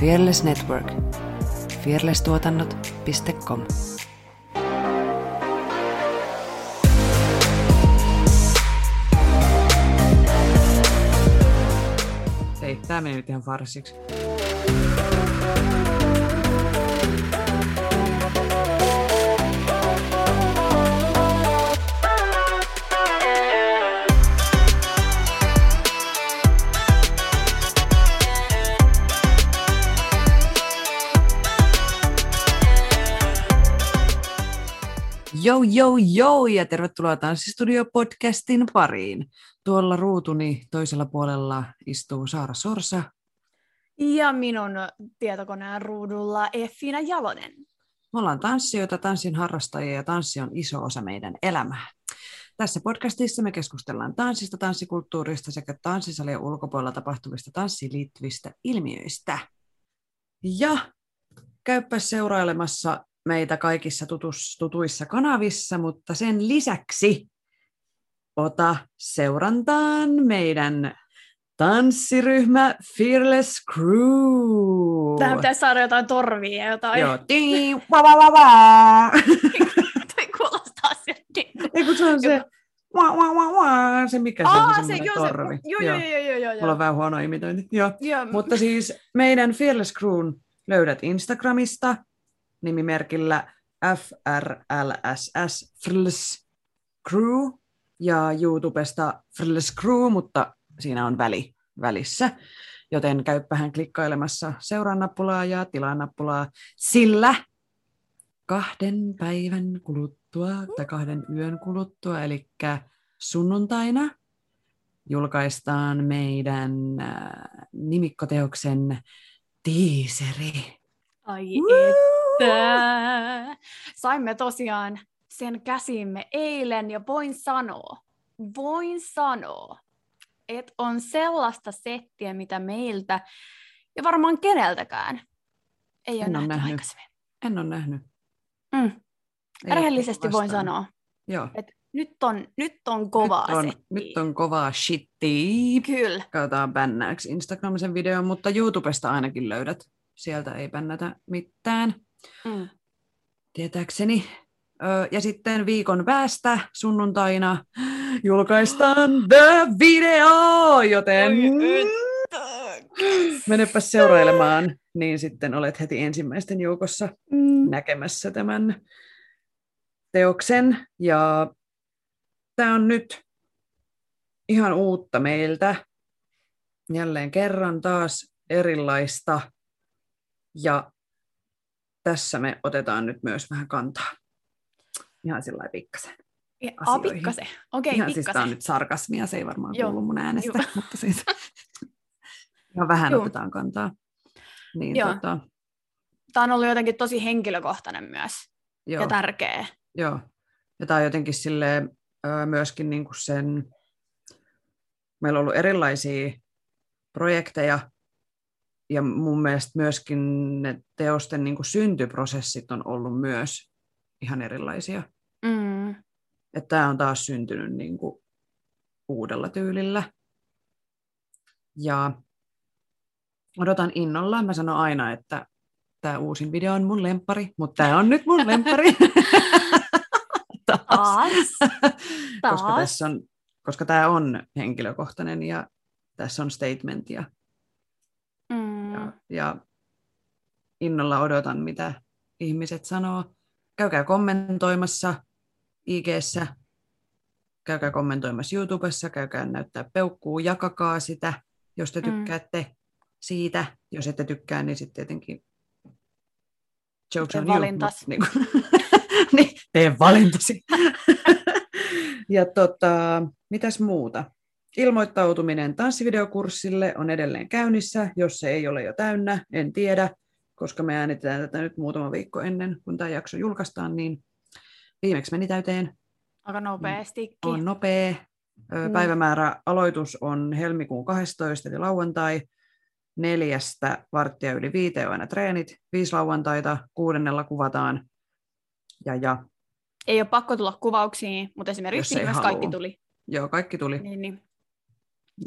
Fearless Network. fearlesstuotannot.com Ei, tää meni nyt ihan farsiksi. Jou, jou, jou ja tervetuloa Tanssistudio-podcastin pariin. Tuolla ruutuni toisella puolella istuu Saara Sorsa. Ja minun tietokoneen ruudulla Effina Jalonen. Me ollaan tanssijoita, tanssin harrastajia ja tanssi on iso osa meidän elämää. Tässä podcastissa me keskustellaan tanssista, tanssikulttuurista sekä tanssisalien ulkopuolella tapahtuvista tanssiin liittyvistä ilmiöistä. Ja käyppä seurailemassa meitä kaikissa tutus, tutuissa kanavissa, mutta sen lisäksi ota seurantaan meidän tanssiryhmä Fearless Crew. Tähän pitäisi saada jotain torvia ja jotain. Joo, tii, wa, wa, wa, wa. Toi kuulostaa sieltä. Ei kun se on se, wa, wa, wa, wa, se mikä se on Aa, se, se, semmoinen joo, se, torvi. joo, joo, joo, joo, joo, Mulla on vähän huono imitointi. Joo. joo. Mutta siis meidän Fearless Crewn löydät Instagramista nimimerkillä FRLSS Frills Crew ja YouTubesta Frills Crew, mutta siinä on väli välissä. Joten käyppähän klikkailemassa seuraa nappulaa ja tilaa nappulaa, sillä kahden päivän kuluttua tai kahden yön kuluttua, eli sunnuntaina julkaistaan meidän äh, nimikkoteoksen tiiseri. Ai että. Saimme tosiaan sen käsimme eilen ja voin sanoa, voin sanoa, että on sellaista settiä, mitä meiltä ja varmaan keneltäkään ei ole En nähty nähnyt. aikaisemmin. En ole nähnyt. Mm. Ei Rehellisesti voin sanoa, Joo. että nyt on, nyt on kovaa nyt on, settiä. nyt on kovaa shittiä. Kyllä. Katsotaan bännääks Instagramisen videon, mutta YouTubesta ainakin löydät. Sieltä ei bännätä mitään, Mm. tietääkseni. Ja sitten viikon päästä sunnuntaina julkaistaan The Video, joten menepä seurailemaan, niin sitten olet heti ensimmäisten joukossa Mm. näkemässä tämän teoksen. Ja tämä on nyt ihan uutta meiltä. Jälleen kerran taas erilaista. Ja tässä me otetaan nyt myös vähän kantaa. Ihan sillä lailla pikkasen. Ja- asioihin. pikkasen. Okei, Ihan okay, siis tämä on nyt sarkasmia, se ei varmaan Joo. kuulu mun äänestä, Joo. mutta siis ihan vähän Joo. otetaan kantaa. Niin, Joo. tota, Tämä on ollut jotenkin tosi henkilökohtainen myös joo. ja tärkeä. Joo. Ja tämä on jotenkin silleen, ö, myöskin niinku sen, meillä on ollut erilaisia projekteja, ja mun mielestä myöskin ne teosten niinku syntyprosessit on ollut myös ihan erilaisia. Mm. Että tämä on taas syntynyt niinku uudella tyylillä. Ja odotan innolla. Mä sanon aina, että tämä uusin video on mun lempari, mutta tämä on nyt mun lempari. Taas. Taas. koska, tässä on, koska tämä on henkilökohtainen ja tässä on statement ja, Mm. ja, ja innolla odotan, mitä ihmiset sanoo. Käykää kommentoimassa IGssä, käykää kommentoimassa YouTubessa, käykää näyttää peukkuu, jakakaa sitä, jos te Mm. tykkäätte siitä. Jos ette tykkää, niin sitten tietenkin jokes Tee on you, valintas. mut Niin, kuin, niin, tee valintasi. ja tota, mitäs muuta? Ilmoittautuminen tanssivideokurssille on edelleen käynnissä, jos se ei ole jo täynnä, en tiedä, koska me äänitetään tätä nyt muutama viikko ennen, kun tämä jakso julkaistaan, niin viimeksi meni täyteen, Aika nopeasti. on nopea. Mm. Päivämäärä aloitus on helmikuun 12, eli lauantai. Neljästä varttia yli viiteen on aina treenit, viisi lauantaita, kuudennella kuvataan. Ja, ja Ei ole pakko tulla kuvauksiin, mutta esimerkiksi Jos kaikki tuli. joo, kaikki tuli. Niin, niin.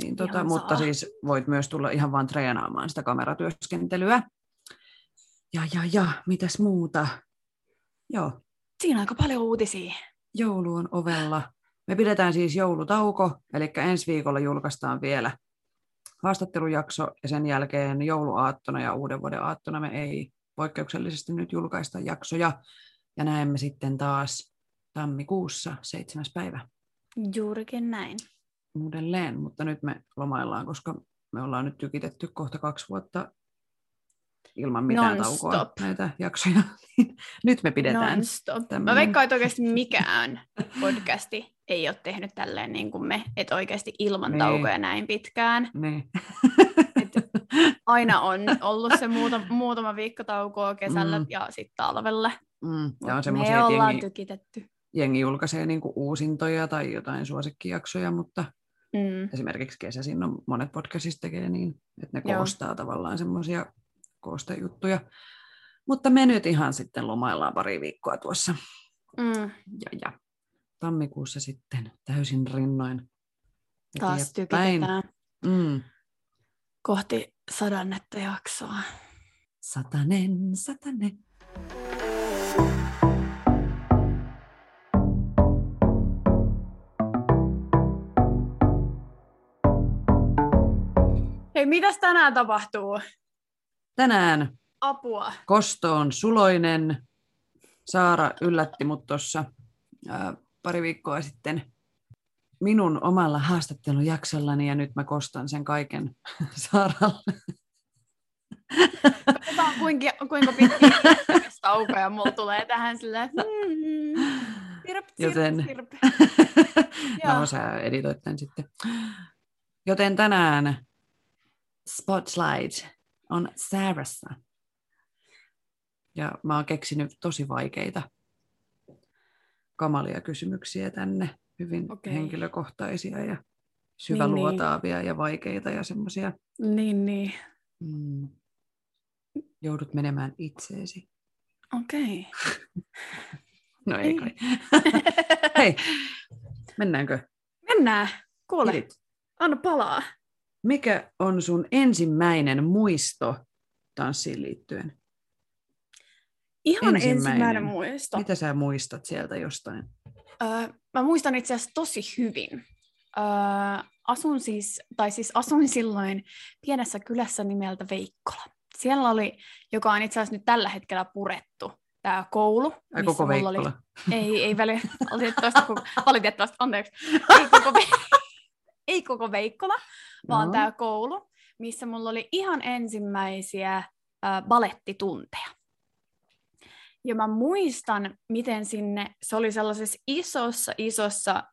Niin, tota, Ihan mutta saa. siis voit myös tulla ihan vaan treenaamaan sitä kameratyöskentelyä. Ja, ja, ja, mitäs muuta? Joo, Siinä on aika paljon uutisia. joulu on ovella. Me pidetään siis joulutauko, eli ensi viikolla julkaistaan vielä haastattelujakso, ja sen jälkeen jouluaattona ja uuden vuoden aattona me ei poikkeuksellisesti nyt julkaista jaksoja, ja näemme sitten taas tammikuussa 7. päivä Juurikin näin. Uudelleen, mutta nyt me lomaillaan, koska me ollaan nyt tykitetty kohta kaksi vuotta ilman mitään Non-stop. taukoa näitä jaksoja. niin nyt me pidetään. Non-stop. Mä veikkaan, että oikeasti mikään podcasti ei ole tehnyt tälleen niin kuin me, että oikeasti ilman Niin. taukoja näin pitkään. Niin. Aina on ollut se muuta, muutama viikko taukoa kesällä Mm. ja sitten talvella. Mm. Ja on me ollaan jengi, tykitetty. jengi julkaisee niinku uusintoja tai jotain suosikkijaksoja, mutta Mm. esimerkiksi kesäisin on monet podcastista tekee niin, että ne Joo. koostaa tavallaan semmoisia koostejuttuja. Mutta me nyt ihan sitten lomaillaan pari viikkoa tuossa. Mm. Ja, ja. Tammikuussa sitten täysin rinnoin. Taas eteenpäin. tykitetään Mm. kohti sadannetta jaksoa. Satanen, satanen. Hei, mitäs tänään tapahtuu? Tänään Apua. kosto on suloinen. Saara yllätti mut tuossa pari viikkoa sitten minun omalla haastattelujaksollani ja nyt mä kostan sen kaiken Saaralle. Katsotaan kuinka, kuinka pitkä tauko ja mulla tulee tähän silleen, mm, sirp, sirp, Joten- sirp. No sä editoit tämän sitten. Joten tänään Spotlight on Sarassa. Ja mä oon keksinyt tosi vaikeita kamalia kysymyksiä tänne. Hyvin Okei. henkilökohtaisia ja syväluotaavia ja vaikeita ja semmoisia. Niin, niin. Mm, joudut menemään itseesi. Okei. No ei Ei. kai. Hei, mennäänkö? Mennään. Kuule, Kirit. anna palaa. Mikä on sun ensimmäinen muisto tanssiin liittyen? Ihan Ensimmäinen. ensimmäinen, muisto. Mitä sä muistat sieltä jostain? Öö, mä muistan itse asiassa tosi hyvin. Öö, asun siis, tai siis asuin silloin pienessä kylässä nimeltä Veikkola. Siellä oli, joka on itse asiassa nyt tällä hetkellä purettu, tämä koulu. Ai missä koko mulla oli- Veikkola. Ei, ei väli, valitettavasti, koko- valitettavasti anteeksi. Ei koko, ei koko Veikkola, vaan No. tämä koulu, missä mulla oli ihan ensimmäisiä äh, balettitunteja. Ja mä muistan, miten sinne, se oli sellaisessa isossa, isossa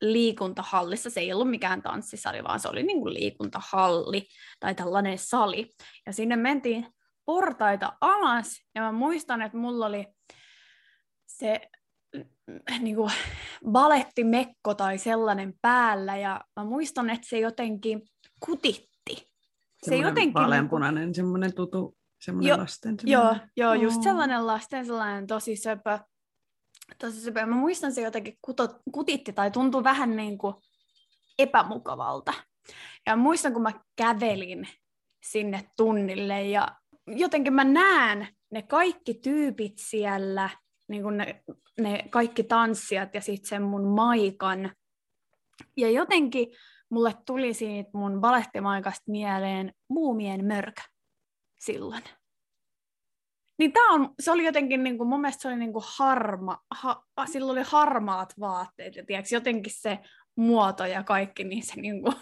liikuntahallissa, se ei ollut mikään tanssisali, vaan se oli niin kuin liikuntahalli tai tällainen sali. Ja sinne mentiin portaita alas, ja mä muistan, että mulla oli se niin kuin balettimekko tai sellainen päällä, ja mä muistan, että se jotenkin kutitti. Se jotenkin... niinku- vaaleanpunainen, semmoinen tutu, semmoinen Joo, lasten. Joo, semmoinen- joo, just Oo. sellainen lasten sellainen tosi söpö. Tosi söpö. Mä muistan se jotenkin kuto, kutitti tai tuntui vähän niin kuin epämukavalta. Ja muistan, kun mä kävelin sinne tunnille ja jotenkin mä näen ne kaikki tyypit siellä, niin kuin ne, ne kaikki tanssijat ja sitten sen mun maikan. Ja jotenkin mulle tuli siitä mun balettimaikasta mieleen muumien mörkö silloin. Niin tää on, se oli jotenkin, niin kuin, mun mielestä se oli niin kuin harma, ha, sillä oli harmaat vaatteet ja tiiäks, jotenkin se muoto ja kaikki, niin se niin kuin,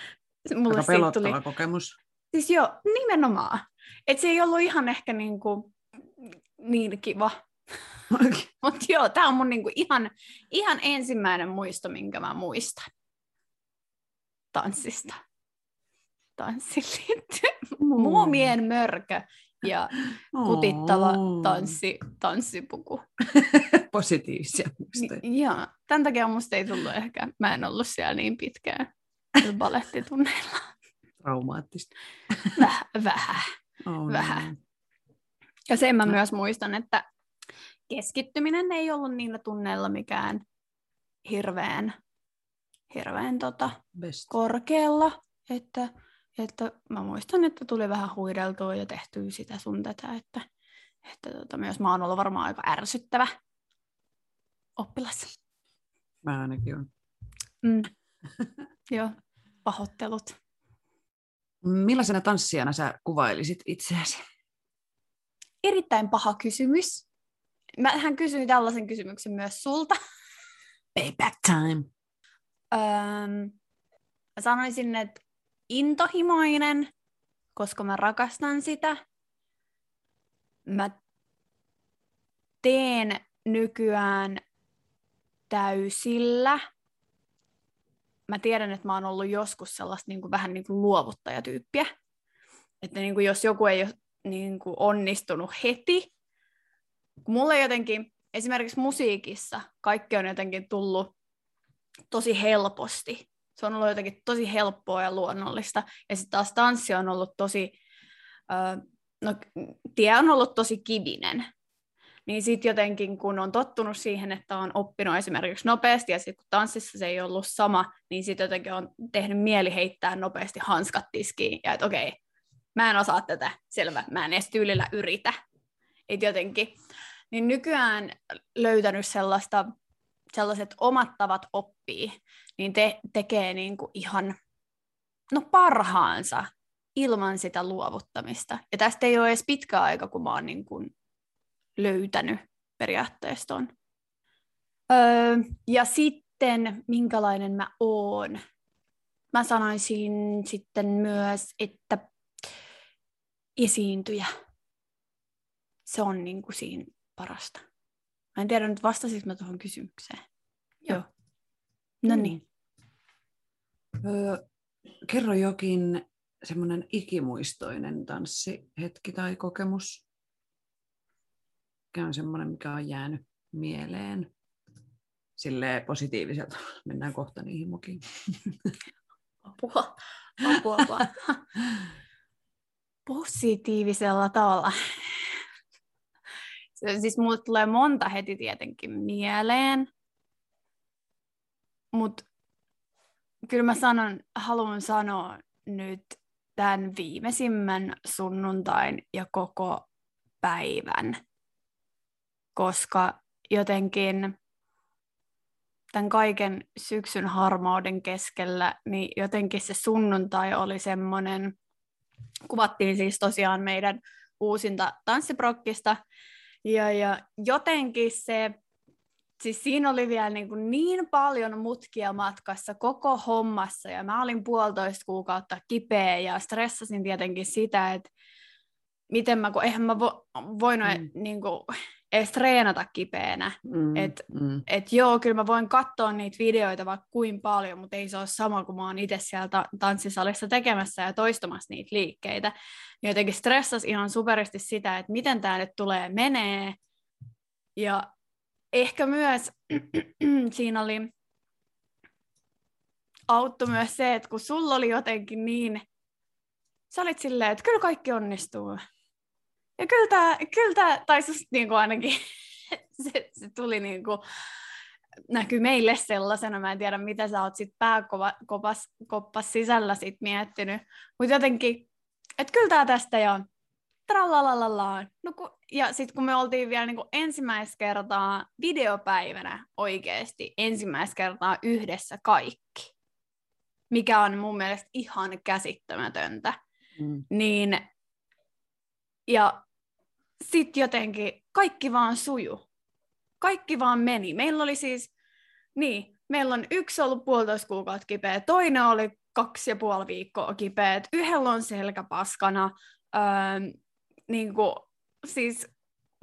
mulle Aika pelottava tuli, kokemus. siis joo, nimenomaan. Et se ei ollut ihan ehkä niin, kuin, niin kiva. Mutta joo, tää on mun niin kuin ihan, ihan ensimmäinen muisto, minkä mä muistan tanssista. Tanssin liittyen. Muumien mörkö ja kutittava tanssi, tanssipuku. Positiivisia muistoja. Joo, tämän takia musta ei tullut ehkä, mä en ollut siellä niin pitkään balettitunneilla. Traumaattista. Väh, vähän. Oh, Vähän. Ja sen mä myös muistan, että keskittyminen ei ollut niillä tunneilla mikään hirveän, hirveän tota, Best. korkealla, että, että mä muistan, että tuli vähän huideltua ja tehtyä sitä sun tätä, että että tota, myös mä oon ollut varmaan aika ärsyttävä oppilas. Mä ainakin on. Mm. Joo, pahoittelut. Millaisena tanssijana sä kuvailisit itseäsi? Erittäin paha kysymys. Mä, hän kysyi tällaisen kysymyksen myös sulta. Payback time. Öm, mä sanoisin, että intohimoinen, koska mä rakastan sitä. Mä teen nykyään täysillä. Mä tiedän, että mä oon ollut joskus sellaista niin kuin, vähän niin kuin luovuttajatyyppiä. Että niin kuin, jos joku ei ole niin kuin, onnistunut heti, kun mulle jotenkin, esimerkiksi musiikissa, kaikki on jotenkin tullut tosi helposti. Se on ollut jotenkin tosi helppoa ja luonnollista. Ja sitten taas tanssi on ollut tosi, äh, no tie on ollut tosi kivinen. Niin sitten jotenkin, kun on tottunut siihen, että on oppinut esimerkiksi nopeasti, ja sitten kun tanssissa se ei ollut sama, niin sitten jotenkin on tehnyt mieli heittää nopeasti hanskat tiskiin, ja että okei, mä en osaa tätä, selvä, mä en edes tyylillä yritä. Et jotenkin. Niin nykyään löytänyt sellaista, sellaiset omat tavat oppii, niin te, tekee niin kuin ihan no parhaansa ilman sitä luovuttamista. Ja tästä ei ole edes pitkä aika, kun mä oon niin kuin löytänyt periaatteessa ton. Öö, ja sitten, minkälainen mä oon? Mä sanoisin sitten myös, että esiintyjä. Se on niin kuin siinä parasta. Mä en tiedä nyt vastasinko mä tuohon kysymykseen. Joo. Joo. No niin. Öö, kerro jokin semmoinen ikimuistoinen tanssihetki tai kokemus. Mikä on semmoinen, mikä on jäänyt mieleen? Sille positiiviselta. Mennään kohta niihin mukiin. Apua, apua, apua. Positiivisella tavalla. Siis mulle tulee monta heti tietenkin mieleen. Mutta kyllä mä sanon, haluan sanoa nyt tämän viimeisimmän sunnuntain ja koko päivän, koska jotenkin tämän kaiken syksyn harmauden keskellä, niin jotenkin se sunnuntai oli semmoinen, kuvattiin siis tosiaan meidän uusinta tanssiprokkista, ja, ja jotenkin se siis siinä oli vielä niin, kuin niin paljon mutkia matkassa koko hommassa ja mä olin puolitoista kuukautta kipeä ja stressasin tietenkin sitä, että miten mä, kun eihän mä vo, voinut mm. niin kuin, edes treenata kipeänä. Mm, että mm. et joo, kyllä mä voin katsoa niitä videoita vaikka kuin paljon, mutta ei se ole sama, kuin mä oon itse sieltä tanssisalissa tekemässä ja toistamassa niitä liikkeitä. Jotenkin stressas ihan superisti sitä, että miten tämä nyt tulee menee. Ja ehkä myös siinä oli auttoi myös se, että kun sulla oli jotenkin niin, sä olit silleen, että kyllä kaikki onnistuu. Ja kyllä tämä, kyllä tämä tai susta niin kuin ainakin se, se tuli niin kuin, näkyy meille sellaisena, mä en tiedä mitä sä oot sit pääkopas koppas sisällä sit miettinyt, mutta jotenkin, että kyllä tämä tästä jo tralalalalaa. No ku, ja sitten kun me oltiin vielä niin ensimmäistä kertaa videopäivänä oikeasti ensimmäistä kertaa yhdessä kaikki, mikä on mun mielestä ihan käsittämätöntä, mm. niin ja sitten jotenkin kaikki vaan suju. Kaikki vaan meni. Meillä oli siis, niin, meillä on yksi ollut puolitoista kuukautta kipeä, toinen oli kaksi ja puoli viikkoa kipeä, yhdellä on selkä paskana, öö, niin kuin, siis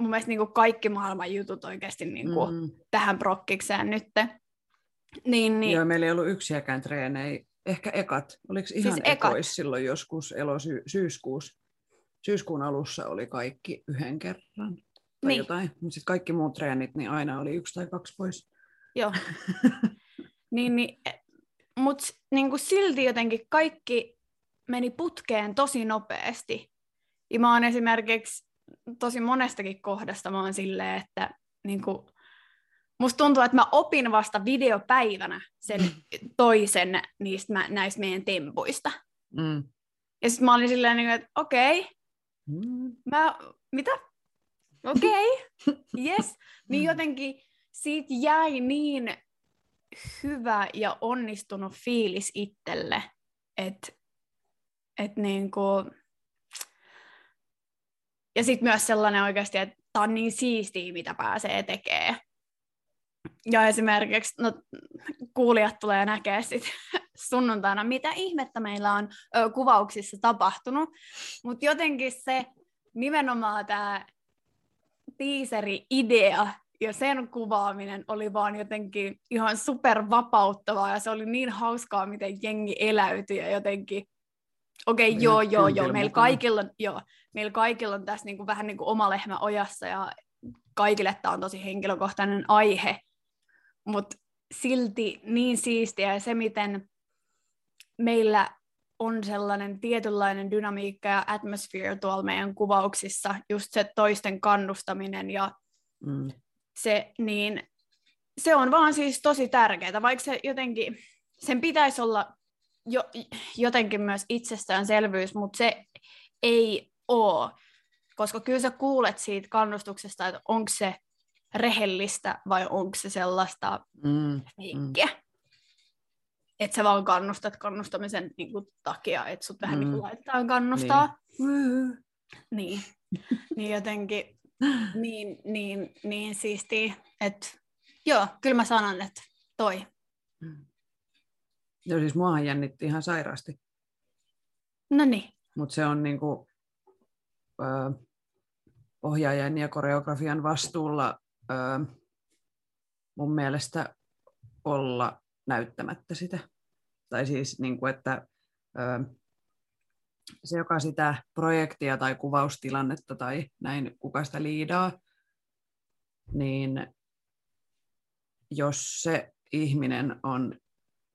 mun mielestä niin kuin kaikki maailman jutut oikeasti niin kuin mm. tähän prokkikseen nyt. Niin, niin... Joo, meillä ei ollut yksiäkään treenejä. Ehkä ekat. Oliko siis ihan siis ekois ekat. silloin joskus elosyyskuussa? Syyskuun alussa oli kaikki yhden kerran tai niin. jotain. Mutta sitten kaikki muut treenit, niin aina oli yksi tai kaksi pois. Joo. niin, niin, Mutta niin silti jotenkin kaikki meni putkeen tosi nopeasti. Ja mä oon esimerkiksi tosi monestakin kohdasta mä oon silleen, että niin kuin, musta tuntuu, että mä opin vasta videopäivänä sen toisen niistä mä, näistä meidän tempuista. Mm. Ja sitten mä olin silleen, niin että okei, okay, mm. mä, mitä? Okei, okay. yes. Niin jotenkin siitä jäi niin hyvä ja onnistunut fiilis itselle, että et niinku... Ja sitten myös sellainen oikeasti, että tämä on niin siistiä, mitä pääsee tekemään. Ja esimerkiksi no, kuulijat tulee näkee sit sunnuntaina, mitä ihmettä meillä on ö, kuvauksissa tapahtunut. Mutta jotenkin se nimenomaan tämä tiiseri-idea ja sen kuvaaminen oli vaan jotenkin ihan super vapauttavaa ja se oli niin hauskaa, miten jengi eläytyi ja jotenkin Okei, okay, joo, joo, joo. Meillä kaikilla, joo. Meillä kaikilla on tässä niinku vähän niin kuin oma lehmä ojassa ja kaikille tämä on tosi henkilökohtainen aihe, mutta silti niin siistiä. Ja se, miten meillä on sellainen tietynlainen dynamiikka ja atmosphere tuolla meidän kuvauksissa, just se toisten kannustaminen ja mm. se, niin se on vaan siis tosi tärkeää, vaikka se jotenkin, sen pitäisi olla jo, jotenkin myös itsestäänselvyys, mutta se ei ole, koska kyllä sä kuulet siitä kannustuksesta, että onko se rehellistä vai onko se sellaista mm, feikkiä. Mm. Että sä vaan kannustat kannustamisen niin kuin, takia, että sut vähän mm. niin laitetaan kannustaa. Niin. niin. niin jotenkin niin, niin, niin siistiä, että joo, kyllä mä sanon, että toi. Mm. Joo, siis muahan jännitti ihan sairaasti. No niin. Mutta se on niinku, ö, ohjaajan ja koreografian vastuulla ö, mun mielestä olla näyttämättä sitä. Tai siis, niinku, että ö, se, joka sitä projektia tai kuvaustilannetta tai näin, kuka sitä liidaa, niin jos se ihminen on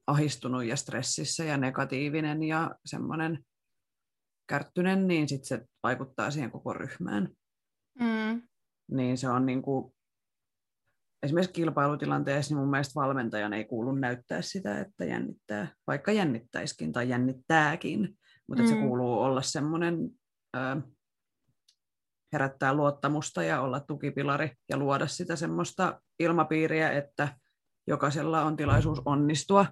ahistunut ja stressissä ja negatiivinen ja semmoinen kärttynen, niin sitten se vaikuttaa siihen koko ryhmään. Mm. Niin se on niin kuin, esimerkiksi kilpailutilanteessa niin mun mielestä valmentajan ei kuulu näyttää sitä, että jännittää, vaikka jännittäiskin tai jännittääkin, mutta mm. se kuuluu olla semmoinen, ö, herättää luottamusta ja olla tukipilari ja luoda sitä semmoista ilmapiiriä, että jokaisella on tilaisuus onnistua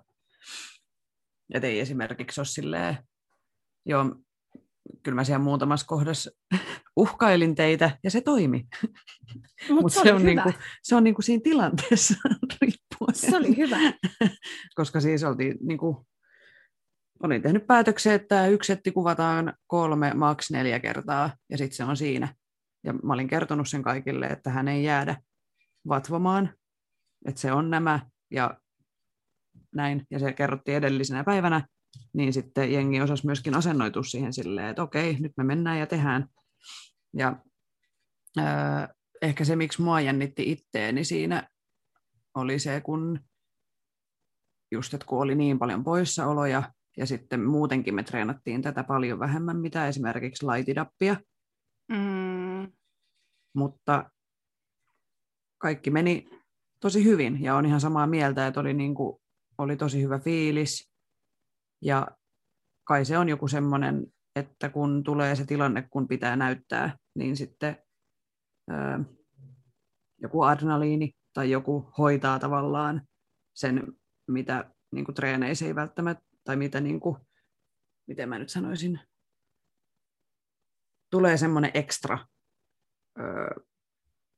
että ei esimerkiksi ole silleen, joo, kyllä mä siellä muutamassa kohdassa uhkailin teitä ja se toimi. Mutta Mut se, se, on niinku, se on niinku siinä tilanteessa riippuen. Se oli hyvä. Koska siis oltiin niinku, olin tehnyt päätöksen, että yksi setti kuvataan kolme, maks neljä kertaa ja sitten se on siinä. Ja mä olin kertonut sen kaikille, että hän ei jäädä vatvomaan, että se on nämä ja näin, ja se kerrottiin edellisenä päivänä, niin sitten jengi osasi myöskin asennoitua siihen silleen, että okei, nyt me mennään ja tehdään. Ja äh, ehkä se, miksi mua jännitti itteeni siinä, oli se, kun just, että kun oli niin paljon poissaoloja, ja sitten muutenkin me treenattiin tätä paljon vähemmän, mitä esimerkiksi laitidappia. Mm. Mutta kaikki meni tosi hyvin, ja on ihan samaa mieltä, että oli niin kuin oli tosi hyvä fiilis. Ja kai se on joku semmoinen, että kun tulee se tilanne, kun pitää näyttää, niin sitten ää, joku adrenaliini tai joku hoitaa tavallaan sen, mitä niin kuin treeneissä ei välttämättä, tai mitä, niin kuin, miten mä nyt sanoisin, tulee semmoinen ekstra öö,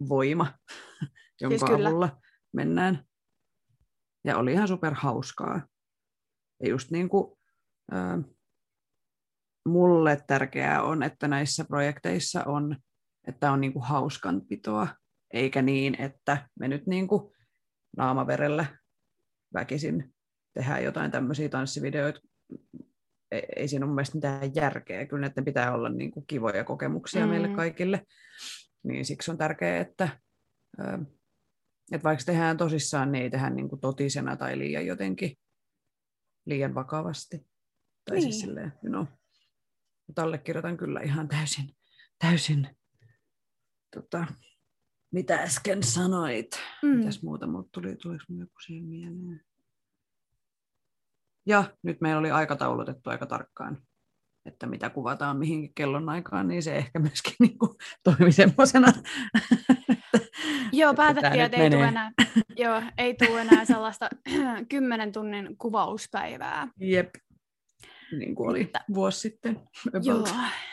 voima, jonka siis avulla mennään. Ja oli ihan super hauskaa. Ja just niin kuin, äh, mulle tärkeää on, että näissä projekteissa on, että on niin kuin hauskanpitoa, eikä niin, että me nyt niin kuin naamaverellä väkisin tehdään jotain tämmöisiä tanssivideoita. Ei, ei siinä ole mun mielestä mitään järkeä. Kyllä että pitää olla niin kuin kivoja kokemuksia mm. meille kaikille. Niin siksi on tärkeää, että että vaikka tehdään tosissaan, niin ei tehdä niin kuin totisena tai liian jotenkin liian vakavasti. Tai siis niin. siis silleen, no, mutta allekirjoitan kyllä ihan täysin, täysin tota, mitä äsken sanoit. Mm. Mitäs muuta mut tuli, tuliko joku siihen mieleen? Ja nyt meillä oli aikataulutettu aika tarkkaan. Että mitä kuvataan mihinkin kellon aikaan, niin se ehkä myöskin niin kuin toimi semmoisena. Joo, päätettiin, että ei tule, enää, joo, ei tule enää sellaista kymmenen tunnin kuvauspäivää. Jep, niin kuin oli että, vuosi sitten. About. Joo,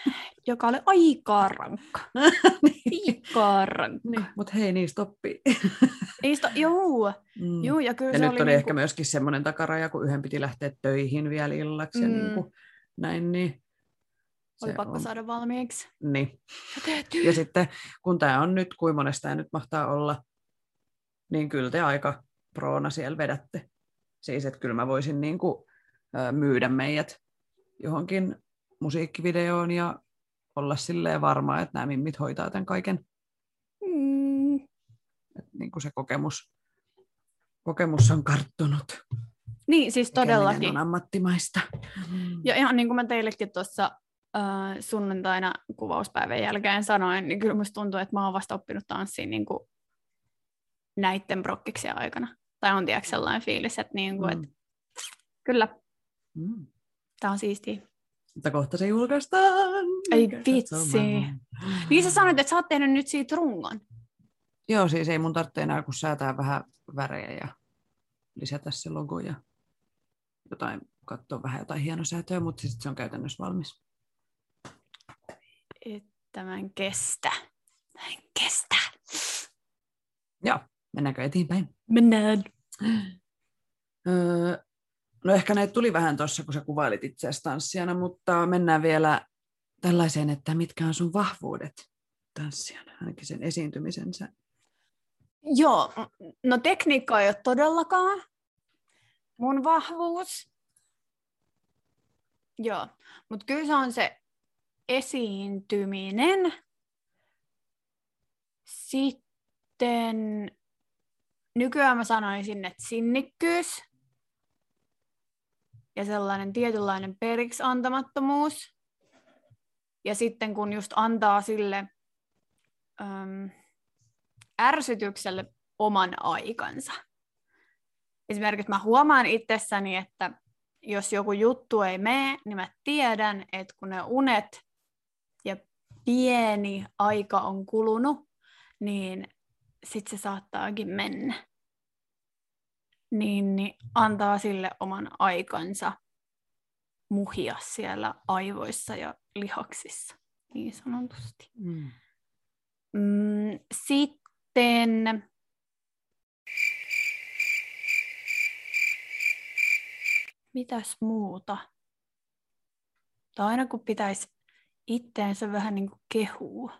joka oli aika rankka. niin. Aika rankka. Niin, mutta hei, niistä oppii. niistä, joo. Mm. joo. Ja, kyllä ja se nyt oli, oli niinku... ehkä myöskin semmoinen takaraja, kun yhden piti lähteä töihin vielä illaksi mm. ja niin kuin, näin, niin oli pakko on... saada valmiiksi. Niin. Ja, ja sitten kun tämä on nyt, kuin monesta tämä nyt mahtaa olla, niin kyllä te aika proona siellä vedätte. Siis, että kyllä mä voisin niin kuin, myydä meidät johonkin musiikkivideoon ja olla silleen varma, että nämä mimmit hoitaa tämän kaiken. Mm. Et niin kuin se kokemus, kokemus on karttunut. Niin, siis todellakin. on ammattimaista. Ja ihan niin kuin mä teillekin tuossa äh, sunnuntaina kuvauspäivän jälkeen sanoin, niin kyllä musta tuntuu, että mä oon vasta oppinut tanssiin niin kuin näiden brokkiksien aikana. Tai on tiedätkö sellainen fiilis, että, niin kuin, mm. että kyllä, mm. tämä on siistiä. Mutta kohta se julkaistaan. Ei vitsi. Niin sä sanoit, että sä oot tehnyt nyt siitä rungon. Joo, siis ei mun tarvitse enää kun säätää vähän värejä ja lisätä se logo ja jotain, katsoa vähän jotain hienosäätöä, mutta sitten se on käytännössä valmis. Että mä en kestä. Mä en kestä. Joo, mennäänkö eteenpäin? Mennään. Öö, no ehkä näitä tuli vähän tuossa, kun sä kuvailit itseäsi tanssijana, mutta mennään vielä tällaiseen, että mitkä on sun vahvuudet tanssijana, ainakin sen esiintymisensä. Joo, no tekniikka ei ole todellakaan mun vahvuus. Joo, mutta kyllä se on se esiintyminen. Sitten nykyään mä sanoisin, että sinnikkyys ja sellainen tietynlainen periksi antamattomuus. Ja sitten kun just antaa sille äm, ärsytykselle oman aikansa. Esimerkiksi mä huomaan itsessäni, että jos joku juttu ei mene, niin mä tiedän, että kun ne unet ja pieni aika on kulunut, niin sitten se saattaakin mennä. Niin, niin antaa sille oman aikansa muhia siellä aivoissa ja lihaksissa, niin sanotusti. Mm. Mm, sitten mitäs muuta? Tai aina kun pitäisi itteensä vähän niin kuin kehua,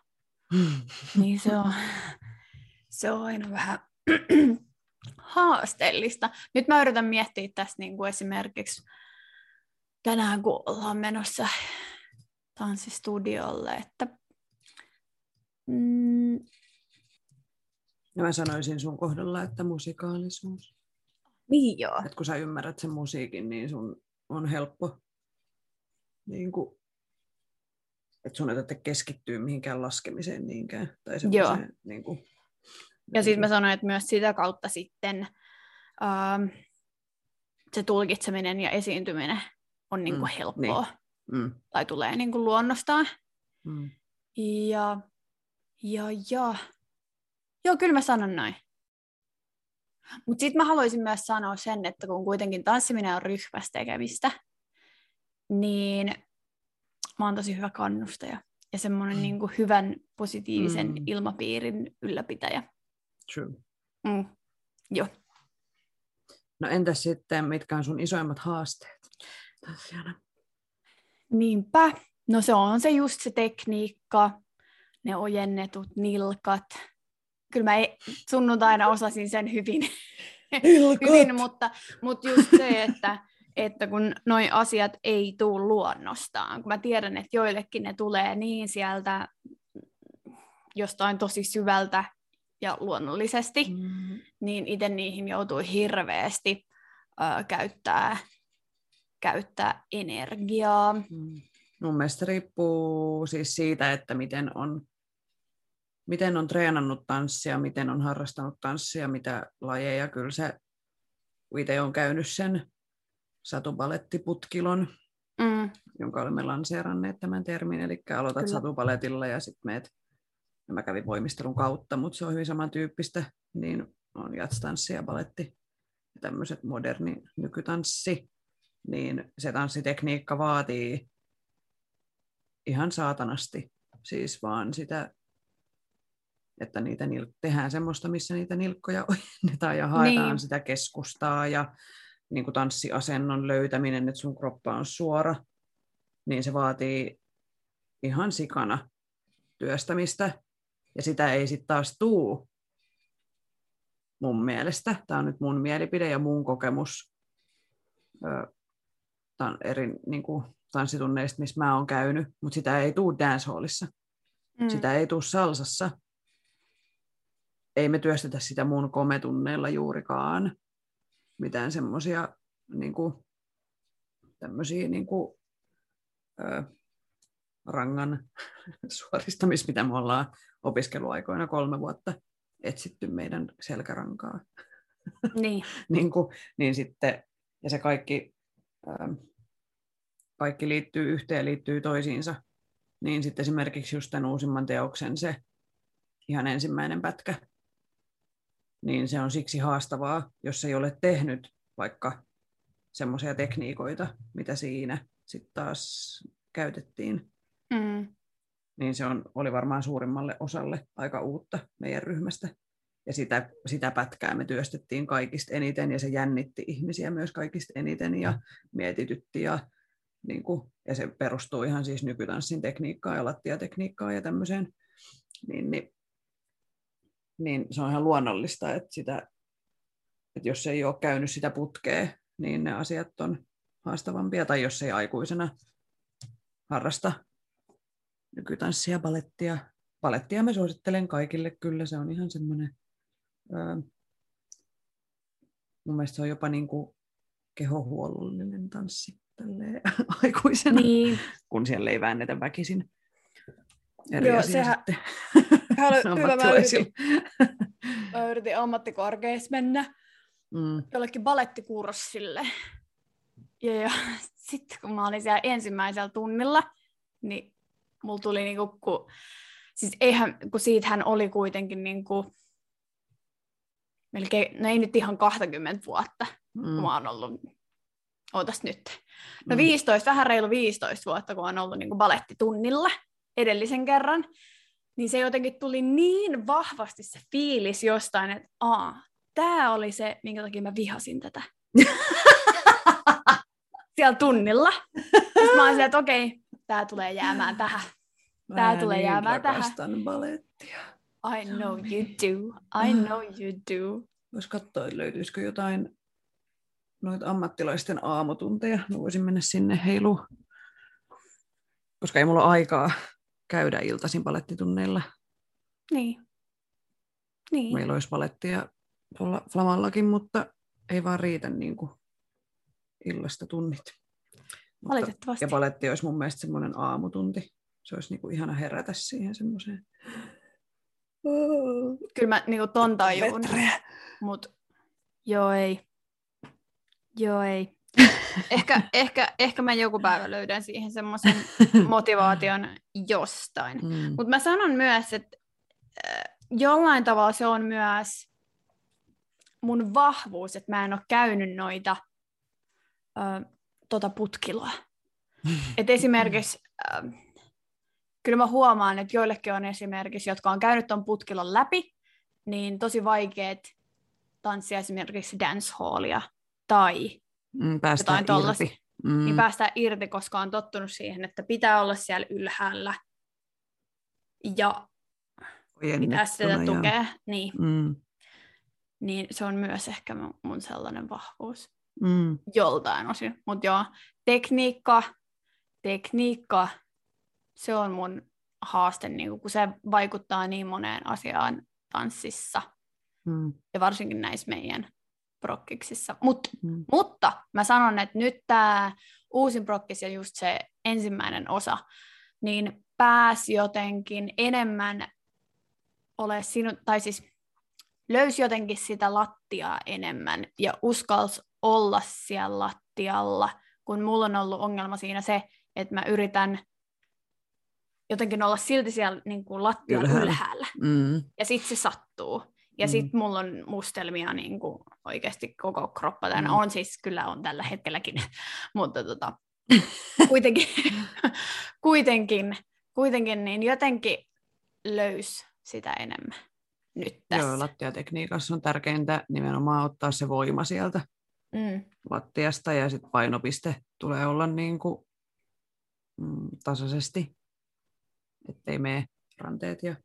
niin se on, se on aina vähän haasteellista. Nyt mä yritän miettiä tässä niin kuin esimerkiksi tänään, kun ollaan menossa tanssistudiolle, että mm, ja mä sanoisin sun kohdalla, että musikaalisuus. Niin joo. Et kun sä ymmärrät sen musiikin, niin sun on helppo niin kuin, että sun ei tarvitse keskittyä mihinkään laskemiseen niinkään. Tai Joo. Niin kuin, ja sitten mä sanoin, että myös sitä kautta sitten ähm, se tulkitseminen ja esiintyminen on niin kuin mm, helppoa. Niin. Mm. Tai tulee niin kuin luonnostaan. Mm. Ja, ja, ja. Joo, kyllä mä sanon noin. Mutta sitten mä haluaisin myös sanoa sen, että kun kuitenkin tanssiminen on ryhmässä tekemistä, niin mä oon tosi hyvä kannustaja ja semmoinen mm. niin hyvän positiivisen mm. ilmapiirin ylläpitäjä. True. Mm. Joo. No entäs sitten, mitkä on sun isoimmat haasteet tanssijana? Niinpä. No se on se just se tekniikka, ne ojennetut nilkat, kyllä mä sunnuntaina osasin sen hyvin, hyvin mutta, mutta just se, että, että kun noi asiat ei tule luonnostaan, kun mä tiedän, että joillekin ne tulee niin sieltä jostain tosi syvältä ja luonnollisesti, mm. niin itse niihin joutuu hirveästi ö, käyttää, käyttää energiaa. Mm. Mun mielestä riippuu siis siitä, että miten on miten on treenannut tanssia, miten on harrastanut tanssia, mitä lajeja. Kyllä se, itse on käynyt sen satubalettiputkilon Mm. jonka olemme lanseeranneet tämän termin, eli aloitat Kyllä. satupaletilla ja sitten meet, ja mä kävin voimistelun kautta, mutta se on hyvin samantyyppistä, niin on jatstanssi ja baletti ja tämmöiset moderni nykytanssi, niin se tanssitekniikka vaatii ihan saatanasti siis vaan sitä, että niitä nil- tehdään semmoista, missä niitä nilkkoja ojennetaan ja haetaan Niin. sitä keskustaa ja niin kuin tanssiasennon löytäminen, että sun kroppa on suora, niin se vaatii ihan sikana työstämistä. Ja sitä ei sitten taas tuu mun mielestä. Tämä on nyt mun mielipide ja mun kokemus ö, tan, eri niin kuin, tanssitunneista, missä mä oon käynyt, mutta sitä ei tuu dancehallissa. Mm. Sitä ei tuu salsassa. Ei me työstetä sitä mun kometunneilla juurikaan. Mitään semmoisia niin kuin, tämmöisiä niin kuin, ö, rangan suoristamista, mitä me ollaan opiskeluaikoina kolme vuotta etsitty meidän selkärankaa. Niin. niin, kuin, niin sitten, ja se kaikki, kaikki liittyy yhteen, liittyy toisiinsa. Niin sitten esimerkiksi just tämän uusimman teoksen se ihan ensimmäinen pätkä, niin se on siksi haastavaa, jos ei ole tehnyt vaikka semmoisia tekniikoita, mitä siinä sitten taas käytettiin. Mm. Niin se on, oli varmaan suurimmalle osalle aika uutta meidän ryhmästä. Ja sitä, sitä pätkää me työstettiin kaikista eniten, ja se jännitti ihmisiä myös kaikista eniten, ja mietitytti, ja, niin kuin, ja se perustuu ihan siis nykytanssin tekniikkaan ja lattiatekniikkaan ja tämmöiseen. Niin, niin, niin se on ihan luonnollista, että, sitä, että jos ei ole käynyt sitä putkea, niin ne asiat on haastavampia, tai jos ei aikuisena harrasta nykytanssia, balettia. Balettia mä suosittelen kaikille, kyllä se on ihan semmoinen, öö, mun mielestä se on jopa niin kuin kehohuollollinen tanssi tälleen aikuisena, Niin. kun siellä ei väännetä väkisin. Eri Joo, asia sehän- sitten Sehän oli- mä. Mä yritin ammattikorkeissa mennä Mm, jollekin balettikurssille. Ja, ja sitten kun mä olin siellä ensimmäisellä tunnilla, niin mulla tuli niinku, kun, siis eihän, kun siitähän oli kuitenkin niinku, melkein, no ei nyt ihan 20 vuotta, mm, kun mä oon ollut, ootas nyt, no mm. 15, vähän reilu 15 vuotta, kun on ollut niinku balettitunnilla edellisen kerran, niin se jotenkin tuli niin vahvasti se fiilis jostain, että aa, tämä oli se, minkä takia mä vihasin tätä. Siellä tunnilla. Sitten mä olin että okei, tämä tulee jäämään tähän. tää Mä tulee niin jäämään tähän. balettia. I know you do. I know you do. Voisi katsoa, että löytyisikö jotain noita ammattilaisten aamutunteja. Mä voisin mennä sinne heiluun. Koska ei mulla ole aikaa käydä iltaisin palettitunneilla. Niin. Niin. Meillä olisi palettia tuolla Flamallakin, mutta ei vaan riitä niin kuin illasta tunnit. Mutta, Valitettavasti. ja paletti olisi mun mielestä semmoinen aamutunti. Se olisi niin kuin ihana herätä siihen semmoiseen. Kyllä mä niinku ton tajun, Vetreä. mut joo ei. Joo ei. Ehkä, ehkä, ehkä mä joku päivä löydän siihen semmoisen motivaation jostain. Mm. Mutta mä sanon myös, että äh, jollain tavalla se on myös mun vahvuus, että mä en ole käynyt noita äh, tota putkiloa. Et esimerkiksi, äh, kyllä mä huomaan, että joillekin on esimerkiksi, jotka on käynyt ton putkilon läpi, niin tosi vaikeet tanssia esimerkiksi dancehallia tai Mm, päästään jotain tollasta. irti. Mm. niin päästään irti, koska on tottunut siihen, että pitää olla siellä ylhäällä ja pitää sitä Ojennettuna ja- tukea. Niin, Mm. niin se on myös ehkä mun- mun sellainen vahvuus Mm. joltain osin. Mutta joo, tekniikka, tekniikka, se on mun haaste, niin kun se vaikuttaa niin moneen asiaan tanssissa Mm. ja varsinkin näissä meidän prokkiksissa. Mut, Mm. mutta mä sanon, että nyt tämä uusin prokkis ja just se ensimmäinen osa, niin pääsi jotenkin enemmän ole sinu, tai siis löysi jotenkin sitä lattiaa enemmän ja uskalsi olla siellä lattialla, kun mulla on ollut ongelma siinä se, että mä yritän jotenkin olla silti siellä niin kuin lattialla ylhäällä. ylhäällä. Mm. Ja sitten se sattuu. Ja mm. sitten mulla on mustelmia niin kuin oikeasti koko kroppa täynnä. Mm. On siis, kyllä on tällä hetkelläkin, mutta tota, kuitenkin, kuitenkin, kuitenkin niin jotenkin löys sitä enemmän nyt tässä. Joo, lattiatekniikassa on tärkeintä nimenomaan ottaa se voima sieltä mm. lattiasta ja sitten painopiste tulee olla niin kuin, mm, tasaisesti, ettei mene ranteet ja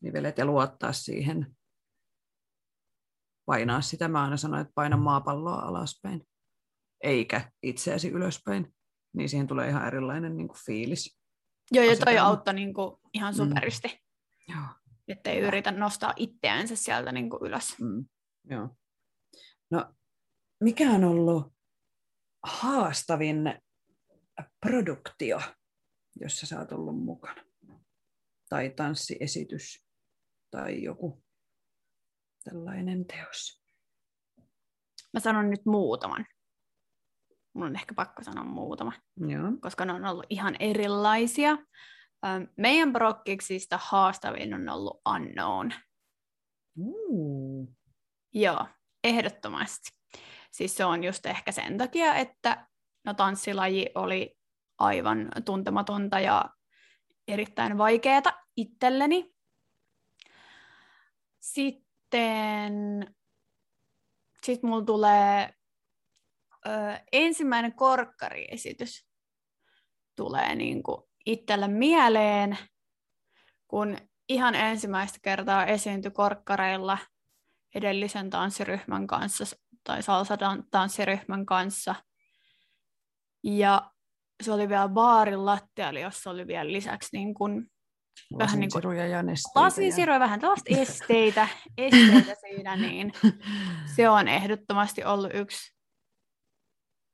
nivelet ja luottaa siihen. Painaa sitä, mä aina sanoin, että paina maapalloa alaspäin, eikä itseäsi ylöspäin, niin siihen tulee ihan erilainen niin kuin fiilis. Joo, ja toi auttaa niin kuin, ihan mm. superisti. Mm. Joo. Että ei yritä nostaa itseänsä sieltä niin kuin ylös. Mm. Joo. No, mikä on ollut haastavin produktio, jossa sä oot ollut mukana? Tai tanssiesitys tai joku tällainen teos? Mä sanon nyt muutaman. Mun on ehkä pakko sanoa muutama, Joo. koska ne on ollut ihan erilaisia. Meidän brokkiksista haastavin on ollut Unknown. Mm. Joo, ehdottomasti. Siis se on just ehkä sen takia, että no, tanssilaji oli aivan tuntematonta ja erittäin vaikeata itselleni. Sitten sit mulla tulee ö, ensimmäinen korkkariesitys tulee niinku itselle mieleen, kun ihan ensimmäistä kertaa esiintyi korkkareilla edellisen tanssiryhmän kanssa tai salsa-tanssiryhmän kanssa. Ja se oli vielä baarin lattialla, jossa oli vielä lisäksi niin kuin, vähän niin kuin, ja nesteitä. Lasinsiruja, ja... vähän tällaista esteitä, esteitä siinä, niin se on ehdottomasti ollut yksi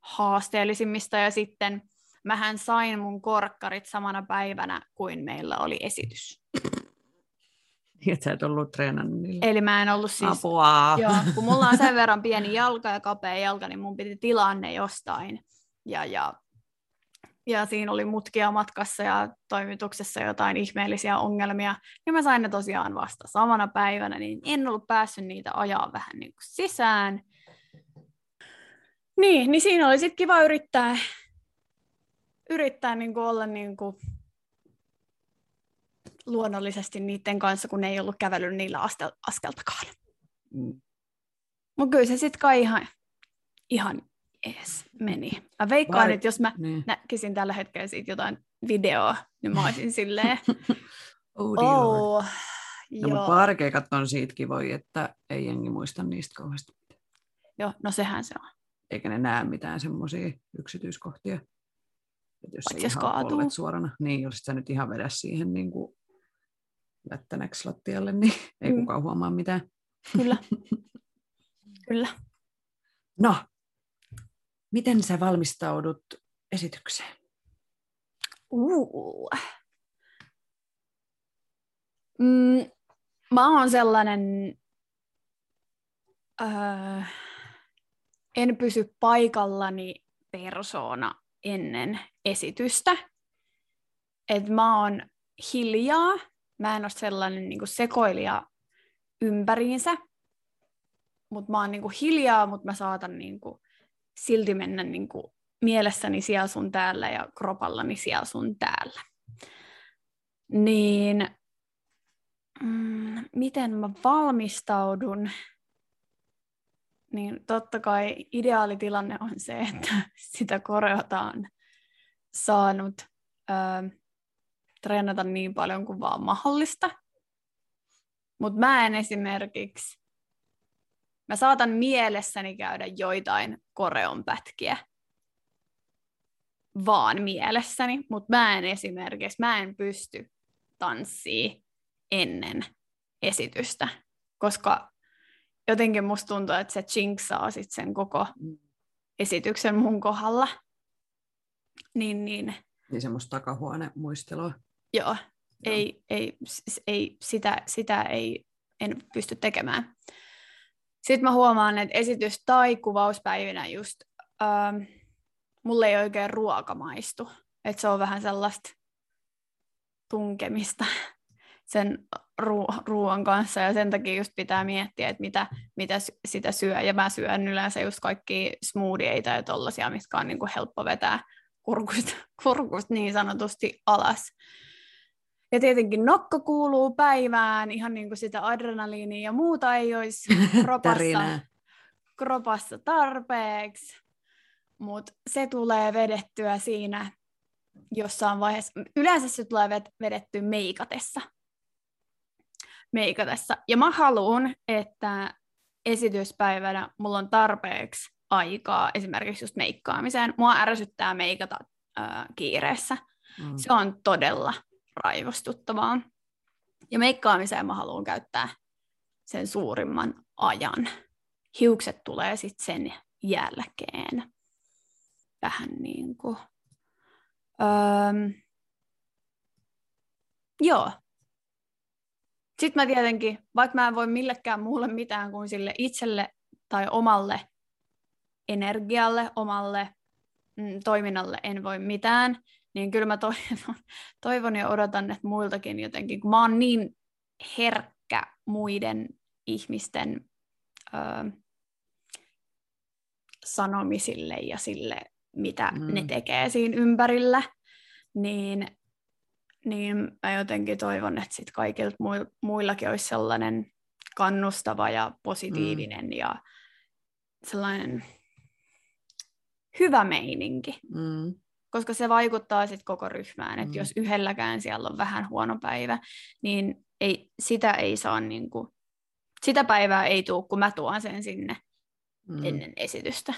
haasteellisimmista. Ja sitten mähän sain mun korkkarit samana päivänä kuin meillä oli esitys. Niin, että sä et ollut treenannut niillä. Eli mä en ollut siis... Apua. Joo, kun mulla on sen verran pieni jalka ja kapea jalka, niin mun piti tilanne jostain. Ja, ja, ja siinä oli mutkia matkassa ja toimituksessa jotain ihmeellisiä ongelmia. Ja mä sain ne tosiaan vasta samana päivänä, niin en ollut päässyt niitä ajaa vähän niin kuin sisään. Niin, niin siinä oli sitten kiva yrittää yrittää niin kuin olla niin kuin luonnollisesti niiden kanssa, kun ei ollut kävellyt niillä askeltakaan. Mm. Mutta kyllä se sitten kai ihan, ihan ees meni. Mä veikkaan, että jos mä niin. näkisin tällä hetkellä siitä jotain videoa, niin mä olisin silleen, oh, oh No, mutta parkeikat on siitä kivoja, että ei jengi muista niistä kauheasti. Joo, no sehän se on. Eikä ne näe mitään semmoisia yksityiskohtia. Että jos Paitsi ihan polvet suorana, niin jos sä nyt ihan vedä siihen niin kuin lättänäksi lattialle, niin ei mm. kukaan huomaa mitään. Kyllä. Kyllä. No, miten sä valmistaudut esitykseen? Uh. Mm, mä oon sellainen, öö, en pysy paikallani persoona ennen esitystä. Et mä oon hiljaa, mä en ole sellainen niin sekoilija ympäriinsä, mutta mä oon niin hiljaa, mutta mä saatan niin kuin, silti mennä niin kuin, mielessäni siellä sun täällä ja kropallani siellä sun täällä. Niin mm, miten mä valmistaudun? niin totta kai ideaalitilanne on se, että sitä koreota on saanut ö, treenata niin paljon kuin vaan mahdollista. Mutta mä en esimerkiksi, mä saatan mielessäni käydä joitain koreon pätkiä, vaan mielessäni, mutta mä en esimerkiksi, mä en pysty tanssiin ennen esitystä, koska jotenkin musta tuntuu, että se jinksaa sit sen koko mm. esityksen mun kohdalla. Niin, niin. Niin semmoista takahuone muistelua. Joo, Joo. Ei, ei, ei, sitä, sitä ei, en pysty tekemään. Sitten mä huomaan, että esitys- tai kuvauspäivinä just, ähm, mulle ei oikein ruoka maistu. Että se on vähän sellaista tunkemista sen ru- ruoan kanssa ja sen takia just pitää miettiä, että mitä, mitä sitä syö. Ja mä syön yleensä just kaikki smoothieita ja tollasia, mitkä on niin kuin helppo vetää kurkusta, kurkusta niin sanotusti alas. Ja tietenkin nokko kuuluu päivään, ihan niin kuin sitä adrenaliinia ja muuta ei olisi kropassa, kropassa tarpeeksi. Mutta se tulee vedettyä siinä jossain vaiheessa. Yleensä se tulee vedettyä meikatessa. Meikatessa. Ja mä haluan, että esityspäivänä mulla on tarpeeksi aikaa esimerkiksi just meikkaamiseen. Mua ärsyttää meikata äh, kiireessä. Mm. Se on todella raivostuttavaa. Ja meikkaamiseen mä haluan käyttää sen suurimman ajan. Hiukset tulee sitten sen jälkeen. Vähän niin kuin. Öö, joo. Sitten mä tietenkin, vaikka mä en voi millekään muulle mitään kuin sille itselle tai omalle energialle, omalle mm, toiminnalle en voi mitään, niin kyllä mä toivon, toivon ja odotan, että muiltakin jotenkin, kun mä oon niin herkkä muiden ihmisten ö, sanomisille ja sille, mitä mm. ne tekee siinä ympärillä, niin, niin mä jotenkin toivon, että sit kaikilta muillakin olisi sellainen kannustava ja positiivinen mm. ja sellainen hyvä meininki. Mm koska se vaikuttaa sitten koko ryhmään, että mm. jos yhdelläkään siellä on vähän huono päivä, niin ei, sitä ei saa niin kuin, sitä päivää ei tule, kun mä tuon sen sinne mm. ennen esitystä.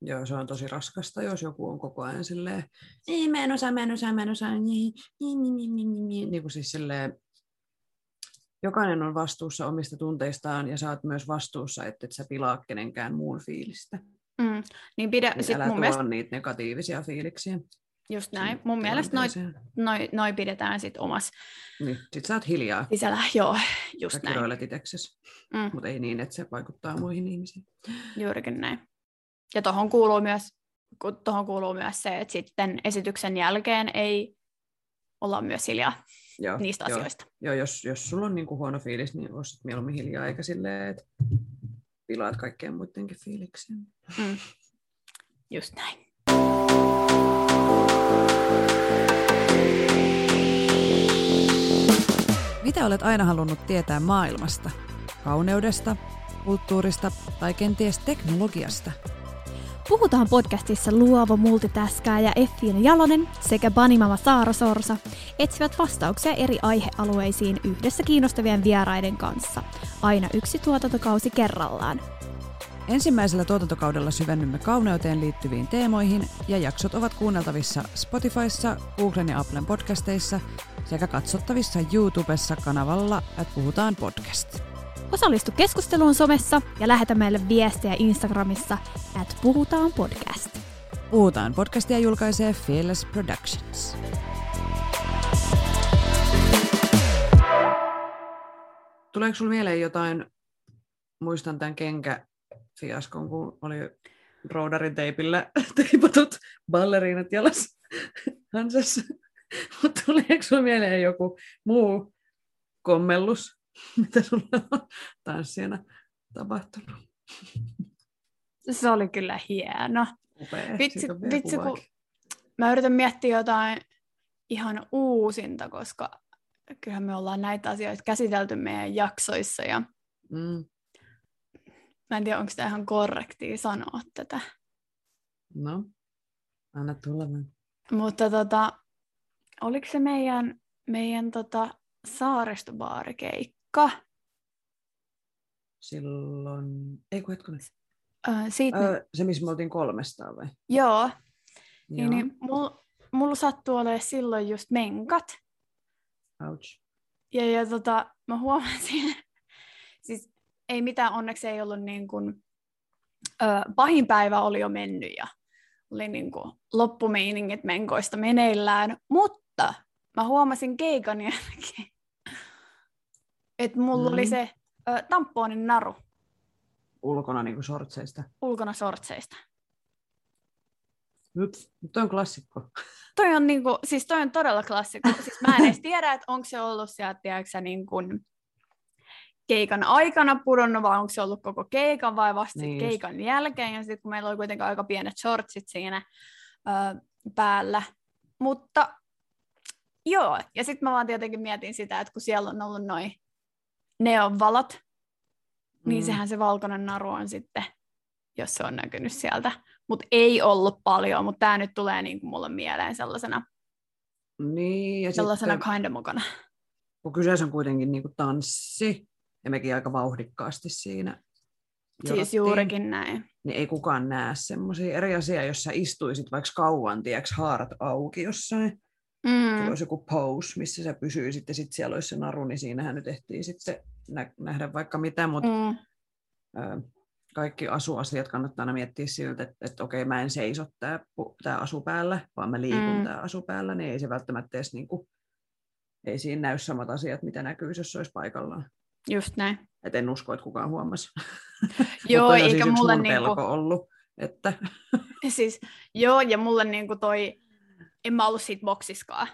Joo, se on tosi raskasta, jos joku on koko ajan silleen, ei, mä en osaa, mä en osaa, mä en osaa, niin, niin, niin, niin, niin, niin, niin kuin siis silleen, jokainen on vastuussa omista tunteistaan ja saat myös vastuussa, että et sä pilaa kenenkään muun fiilistä. Mm. Niin pidä, niin sit älä mun mielestä... niitä negatiivisia fiiliksiä. Just näin. Mun mielestä noi, noi, noi pidetään sit omassa... Niin, sit sä oot hiljaa. Sisällä, joo, just Sä näin. mm. mutta ei niin, että se vaikuttaa muihin ihmisiin. Juurikin näin. Ja tuohon kuuluu myös, tohon kuuluu myös se, että sitten esityksen jälkeen ei olla myös hiljaa joo, niistä joo. asioista. Joo, jos, jos sulla on niinku huono fiilis, niin olisit mieluummin hiljaa, eikä silleen, että pilaat kaikkien muidenkin fiiliksiä. Mm. Just näin. Mitä olet aina halunnut tietää maailmasta? Kauneudesta, kulttuurista tai kenties teknologiasta? Puhutaan podcastissa luova multitaskaaja Effiina Jalonen sekä Banimama Saara Sorsa etsivät vastauksia eri aihealueisiin yhdessä kiinnostavien vieraiden kanssa, aina yksi tuotantokausi kerrallaan. Ensimmäisellä tuotantokaudella syvennymme kauneuteen liittyviin teemoihin ja jaksot ovat kuunneltavissa Spotifyssa, Googlen ja Applen podcasteissa sekä katsottavissa YouTubessa kanavalla Puhutaan podcast. Osallistu keskusteluun somessa ja lähetä meille viestejä Instagramissa at Puhutaan podcast. Puhutaan podcastia julkaisee Fearless Productions. Tuleeko sinulle mieleen jotain, muistan tämän kenkä fiaskon, kun oli roudarin teipillä teipatut balleriinat jalas Hansessa. Mutta tuleeko sinulle mieleen joku muu kommellus, mitä sinulla on tanssijana tapahtunut? Se oli kyllä hieno. Upea. Vitsi, vitsi kun mä yritän miettiä jotain ihan uusinta, koska kyllähän me ollaan näitä asioita käsitelty meidän jaksoissa ja mm. Mä en tiedä, onko tämä ihan korrektia sanoa tätä. No, anna tulla. Mutta tota, oliko se meidän, meidän tota, saaristobaarikeikka? Silloin, ei kun hetkonen. Öö, siitä... öö, se, missä me oltiin kolmestaan vai? Joo. Niin, niin mulla mul sattui olemaan silloin just menkat. Ouch. Ja, ja tota, mä huomasin, siis ei mitään, onneksi ei ollut niin kuin, ö, pahin päivä oli jo mennyt ja oli niin kuin loppumeiningit menkoista meneillään, mutta mä huomasin keikan jälkeen, että mulla mm. oli se ö, tampoonin naru. Ulkona niin kuin sortseista? Ulkona sortseista. Ups, toi on klassikko. Toi on, niinku, siis toi on todella klassikko. Siis mä en edes tiedä, että onko se ollut sieltä, tiedätkö, niin kuin keikan aikana pudonnut, vai onko se ollut koko keikan vai vasta niin keikan jälkeen. Ja sitten kun meillä oli kuitenkin aika pienet shortsit siinä ö, päällä. Mutta joo, ja sitten mä vaan tietenkin mietin sitä, että kun siellä on ollut noin neonvalot, niin mm. niin sehän se valkoinen naru on sitten, jos se on näkynyt sieltä. Mutta ei ollut paljon, mutta tämä nyt tulee niin kuin mulle mieleen sellaisena, niin, ja sellaisena sitten, kinda mukana. Kun kyseessä on kuitenkin niin kuin tanssi, ja mekin aika vauhdikkaasti siinä Siis juurikin näin. Niin ei kukaan näe semmoisia eri asia, jos sä istuisit vaikka kauan, tiedätkö, haarat auki jossain. Mm. olisi joku pose, missä sä pysyisit ja sitten siellä olisi se naru, niin siinähän nyt ehtii sitten nä- nähdä vaikka mitä, mutta mm. ö, kaikki asuasiat kannattaa aina miettiä siltä, että, että okei, mä en seiso tämä, tämä asu päällä, vaan mä liikun mm. tämä asu päällä, niin ei se välttämättä edes niin kuin, ei siinä näy samat asiat, mitä näkyy, jos se olisi paikallaan. Just näin. Et en usko, että kukaan huomasi. Joo, eikä siis mulle niinku... ollut. Että... siis, joo, ja mulle niinku toi, en mä ollut siitä boksiskaan.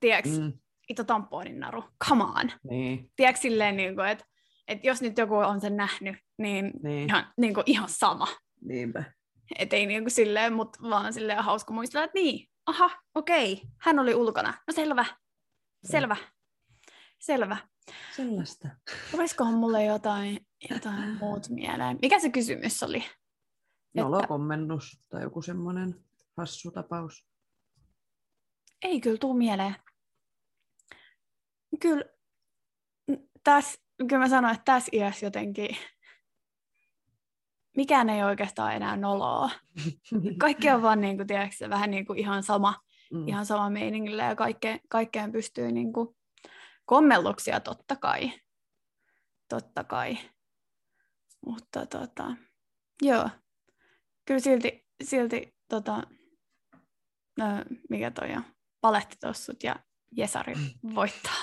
Tiedätkö, mm. ito tamponin naru, come on. Niin. Tiedätkö silleen, niinku, että et jos nyt joku on sen nähnyt, niin, niin. Ihan, niinku, ihan sama. Niinpä. Et ei niinku silleen, mutta vaan silleen hauska muistella, että niin, aha, okei, hän oli ulkona. No selvä, selvä, selvä. Sellaista. Olisikohan mulle jotain, jotain muut mieleen? Mikä se kysymys oli? Nolokommennus että... tai joku semmoinen hassu tapaus. Ei kyllä tuu mieleen. Kyllä, täs, kyllä mä sanoin, että tässä iässä jotenkin mikään ei oikeastaan enää noloa. Kaikki on vaan niin kuin, tiedätkö, vähän niin kuin ihan sama, mm. ihan sama meiningillä ja kaikkeen, kaikkeen pystyy niin kuin, kommelluksia totta kai. Totta kai. Mutta tota, joo. Kyllä silti, silti tota, no, mikä toi on, palettitossut ja Jesari voittaa,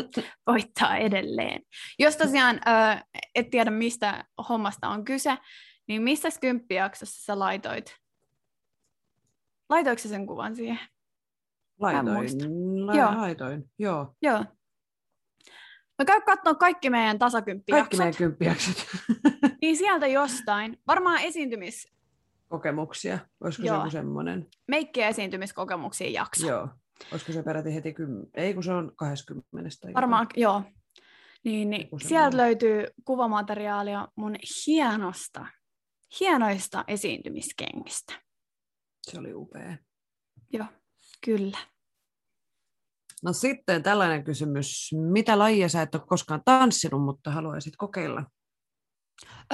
voittaa edelleen. Jos tosiaan ö, et tiedä, mistä hommasta on kyse, niin mistä kymppijaksossa sä laitoit? Laitoiko sen kuvan siihen? Laitoin, la- joo. laitoin, joo. Joo, No käy katsomaan kaikki meidän tasakymppijaksot. Kaikki meidän kymppijaksot. niin sieltä jostain. Varmaan esiintymis... Kokemuksia. Olisiko Joo. se joku semmoinen? Meikki- ja esiintymiskokemuksia jakso. Joo. Olisiko se peräti heti kym... Ei, kun se on 20. Tai Varmaan, joku. joo. Niin, niin. Sieltä löytyy kuvamateriaalia mun hienosta, hienoista esiintymiskengistä. Se oli upea. Joo, kyllä. No sitten tällainen kysymys. Mitä lajia sä et ole koskaan tanssinut, mutta haluaisit kokeilla?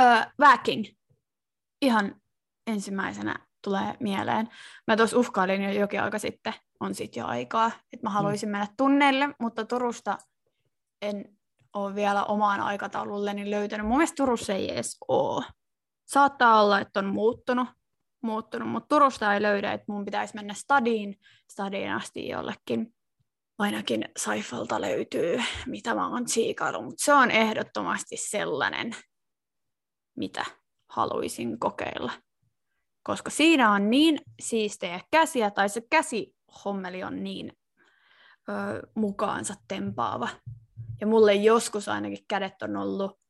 Öö, Väking. Ihan ensimmäisenä tulee mieleen. Mä tuossa uhkailin jo jokin aika sitten, on sitten jo aikaa, että mä haluaisin mm. mennä tunneille, mutta Turusta en ole vielä omaan aikataululleni löytänyt. Mun mielestä Turussa ei edes ole. Saattaa olla, että on muuttunut, muuttunut mutta Turusta ei löydä, että mun pitäisi mennä stadiin, stadiin asti jollekin ainakin Saifalta löytyy, mitä mä oon tsiikailu, mutta se on ehdottomasti sellainen, mitä haluaisin kokeilla. Koska siinä on niin siistejä käsiä, tai se käsihommeli on niin ö, mukaansa tempaava. Ja mulle joskus ainakin kädet on ollut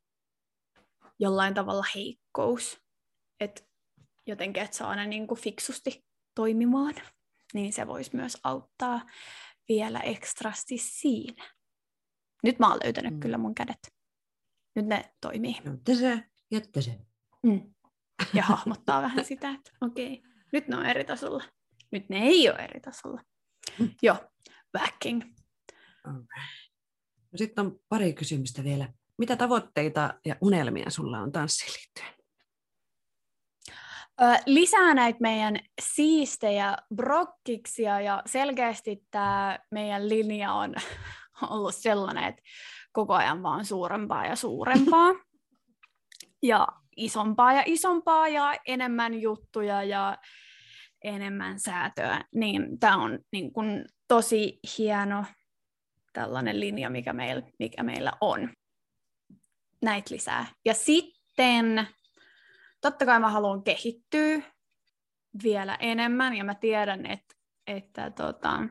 jollain tavalla heikkous. Että jotenkin, että saa ne niin kuin fiksusti toimimaan, niin se voisi myös auttaa vielä ekstrasti siinä. Nyt mä oon löytänyt mm. kyllä mun kädet. Nyt ne toimii. Jätte se, jätte se. Mm. Ja hahmottaa vähän sitä, että okei, okay, nyt ne on eri tasolla. Nyt ne ei ole eri tasolla. Mm. Joo, backing. No sitten on pari kysymystä vielä. Mitä tavoitteita ja unelmia sulla on tanssiin liittyen? lisää näitä meidän siistejä brokkiksia ja selkeästi tämä meidän linja on ollut sellainen, että koko ajan vaan suurempaa ja suurempaa ja isompaa ja isompaa ja enemmän juttuja ja enemmän säätöä, niin tämä on niin kun, tosi hieno tällainen linja, mikä meillä, mikä meillä on. Näitä lisää. Ja sitten totta kai mä haluan kehittyä vielä enemmän, ja mä tiedän, että, että tota,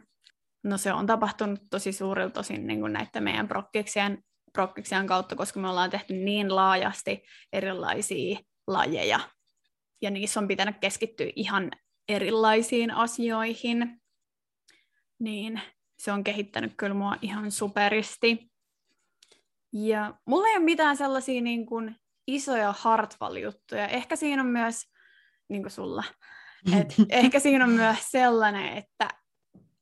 no se on tapahtunut tosi suurilta tosin niin näiden meidän prokkiksien, prokkiksien kautta, koska me ollaan tehty niin laajasti erilaisia lajeja, ja niissä on pitänyt keskittyä ihan erilaisiin asioihin, niin se on kehittänyt kyllä mua ihan superisti. Ja mulla ei ole mitään sellaisia niin kuin isoja Hartwall-juttuja. Ehkä siinä on myös, niin kuin sulla, et ehkä siinä on myös sellainen, että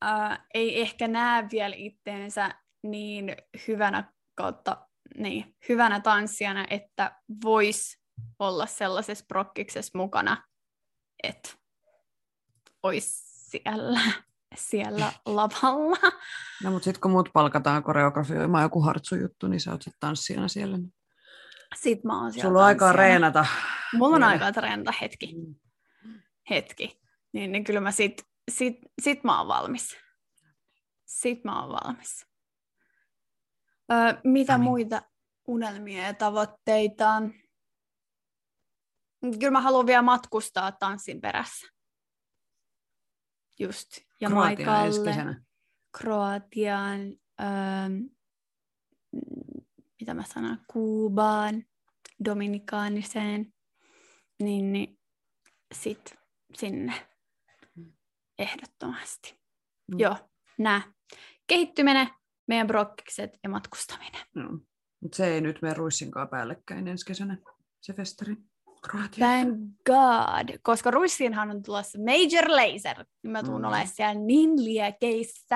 ää, ei ehkä näe vielä itteensä niin hyvänä kautta niin, hyvänä tanssijana, että voisi olla sellaisessa prokkiksessa mukana, että olisi siellä, siellä lavalla. No mutta sitten kun muut palkataan koreografioimaan joku hartsujuttu, niin sä oot sitten tanssijana siellä. Niin Sitten mä oon siellä Sulla on aikaa reenata. Mulla on vielä. aikaa treenata hetki. Mm. hetki, niin, niin kyllä mä sit, sit, sit mä oon valmis. Sit mä oon valmis. Öö, mitä niin. muita unelmia ja tavoitteita? on? Kyllä mä haluan vielä matkustaa tanssin perässä. Just Kroatiaan Jamaikalle, kesänä. Kroatiaan, öö, mitä mä sanon, Kuubaan, Dominikaaniseen, niin, niin sit sinne ehdottomasti. Mm. Mm. Joo, nää. Kehittyminen, meidän brokkikset ja matkustaminen. No. Mutta se ei nyt mene ruissinkaan päällekkäin ensi kesänä, se festari. Kroatia. Thank God, koska Ruissiinhan on tulossa Major Laser. Niin mä tuun Mm. olemaan siellä niin liekeissä.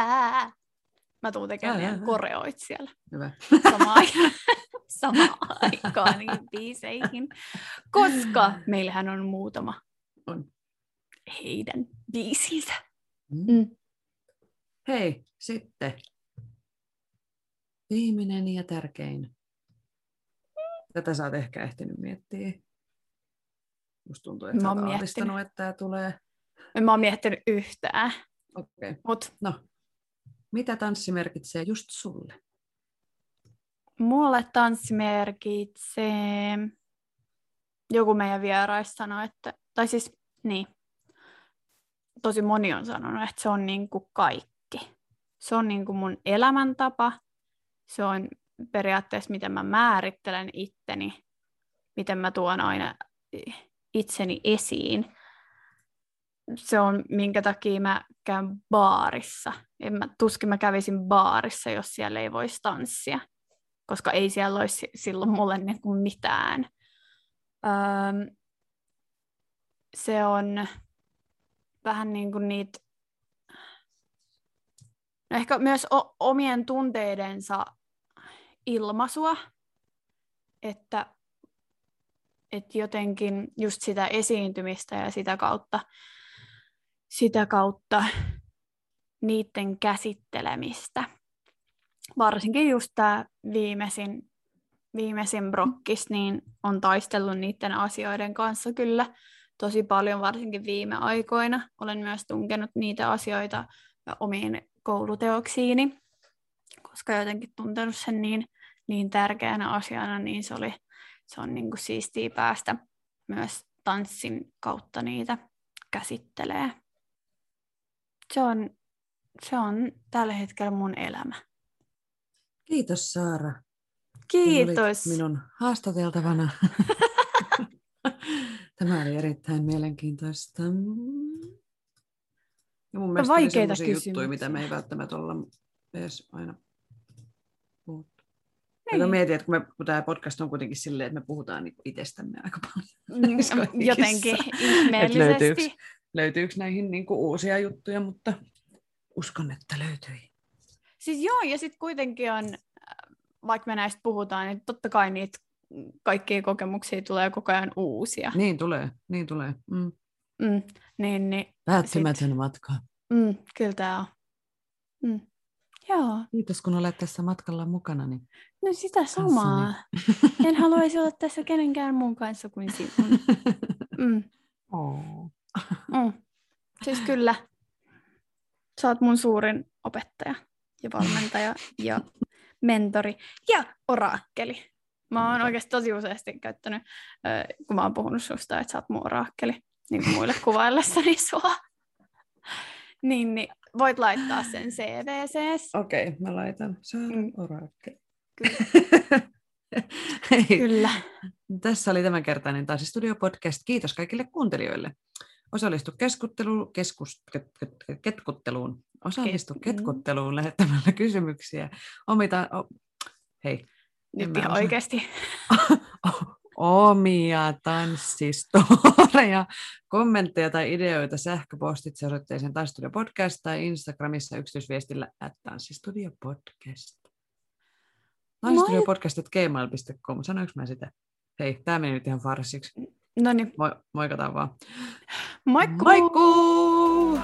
Mä tuun tekemään meidän koreoit siellä Hyvä. samaan aikaan, samaan aikaan niihin biiseihin. Koska meillähän on muutama On. heidän biisinsä. Mm. Mm. Hei, sitten. Viimeinen ja tärkein. Tätä sä oot ehkä ehtinyt miettiä. Musta tuntuu, että Mä oon miettinyt. että tämä tulee. En mä oon miettinyt yhtään, Okei. Okay. mutta No, mitä tanssi merkitsee just sulle? mulle tanssi merkitsee, joku meidän vieraista sanoi, että, tai siis niin, tosi moni on sanonut, että se on niin kuin kaikki. Se on niin kuin mun elämäntapa, se on periaatteessa miten mä määrittelen itteni, miten mä tuon aina itseni esiin. Se on minkä takia mä käyn baarissa. En mä, tuskin mä kävisin baarissa, jos siellä ei voisi tanssia, koska ei siellä olisi silloin mulle niin kuin mitään. Öm, se on vähän niin kuin niitä, no ehkä myös o- omien tunteidensa ilmaisua, että, että jotenkin just sitä esiintymistä ja sitä kautta, sitä kautta niiden käsittelemistä. Varsinkin just tämä viimeisin, viimeisin brokkis, niin on taistellut niiden asioiden kanssa kyllä tosi paljon, varsinkin viime aikoina. Olen myös tunkenut niitä asioita omiin kouluteoksiini, koska jotenkin tuntenut sen niin, niin tärkeänä asiana, niin se, oli, se on niin kuin siistiä päästä myös tanssin kautta niitä käsittelee. Se on, se on tällä hetkellä mun elämä. Kiitos Saara. Kiitos. minun haastateltavana. Tämä oli erittäin mielenkiintoista. Ja mun mielestä oli Vaikeita semmoisia juttuja, mitä kysymyksiä. me ei välttämättä olla edes aina. Niin. Mä mietin, että kun, me, kun tämä podcast on kuitenkin silleen, että me puhutaan niinku itsestämme aika paljon. Mm? Jotenkin ihmeellisesti. löytyykö, löytyykö näihin niinku uusia juttuja, mutta uskon, että löytyi. Siis joo, ja sitten kuitenkin on, äh, vaikka me näistä puhutaan, niin totta kai niitä kaikkia kokemuksia tulee koko ajan uusia. Niin tulee, niin tulee. Mm. Mm, niin, niin, Päättymätön matka. mm, kyllä tämä on. Mm. Joo, Kiitos kun olet tässä matkalla mukana. Niin no sitä samaa. En haluaisi olla tässä kenenkään muun kanssa kuin sinun. Mm, oh. mm. Siis kyllä, sä oot mun suurin opettaja ja valmentaja ja mentori ja oraakkeli. Mä oon oikeasti tosi useasti käyttänyt, kun mä oon puhunut susta, että sä oot mun oraakkeli. niin kuin muille kuvaillessani sua. niin, niin voit laittaa sen CVC. Okei, okay, mä laitan. Saara Mm. Orake. Kyllä. Kyllä. tässä oli tämänkertainen Taisi Studio Podcast. Kiitos kaikille kuuntelijoille. Osallistu keskusteluun, keskus, ket, ket, ket, ketkutteluun. Osallistu Ket- ketkutteluun lähettämällä kysymyksiä. Omita, o, hei, Nyt ihan osaa. oikeasti. omia tanssistoreja, kommentteja tai ideoita sähköpostitse osoitteeseen Tanssistudio Podcast tai Instagramissa yksityisviestillä at Tanssistudio Podcast. Tanssistudio Podcast gmail.com, sanoinko mä sitä? Hei, tämä meni nyt ihan farsiksi. No niin, Moi, moikataan vaan. moikku! Moikkuu!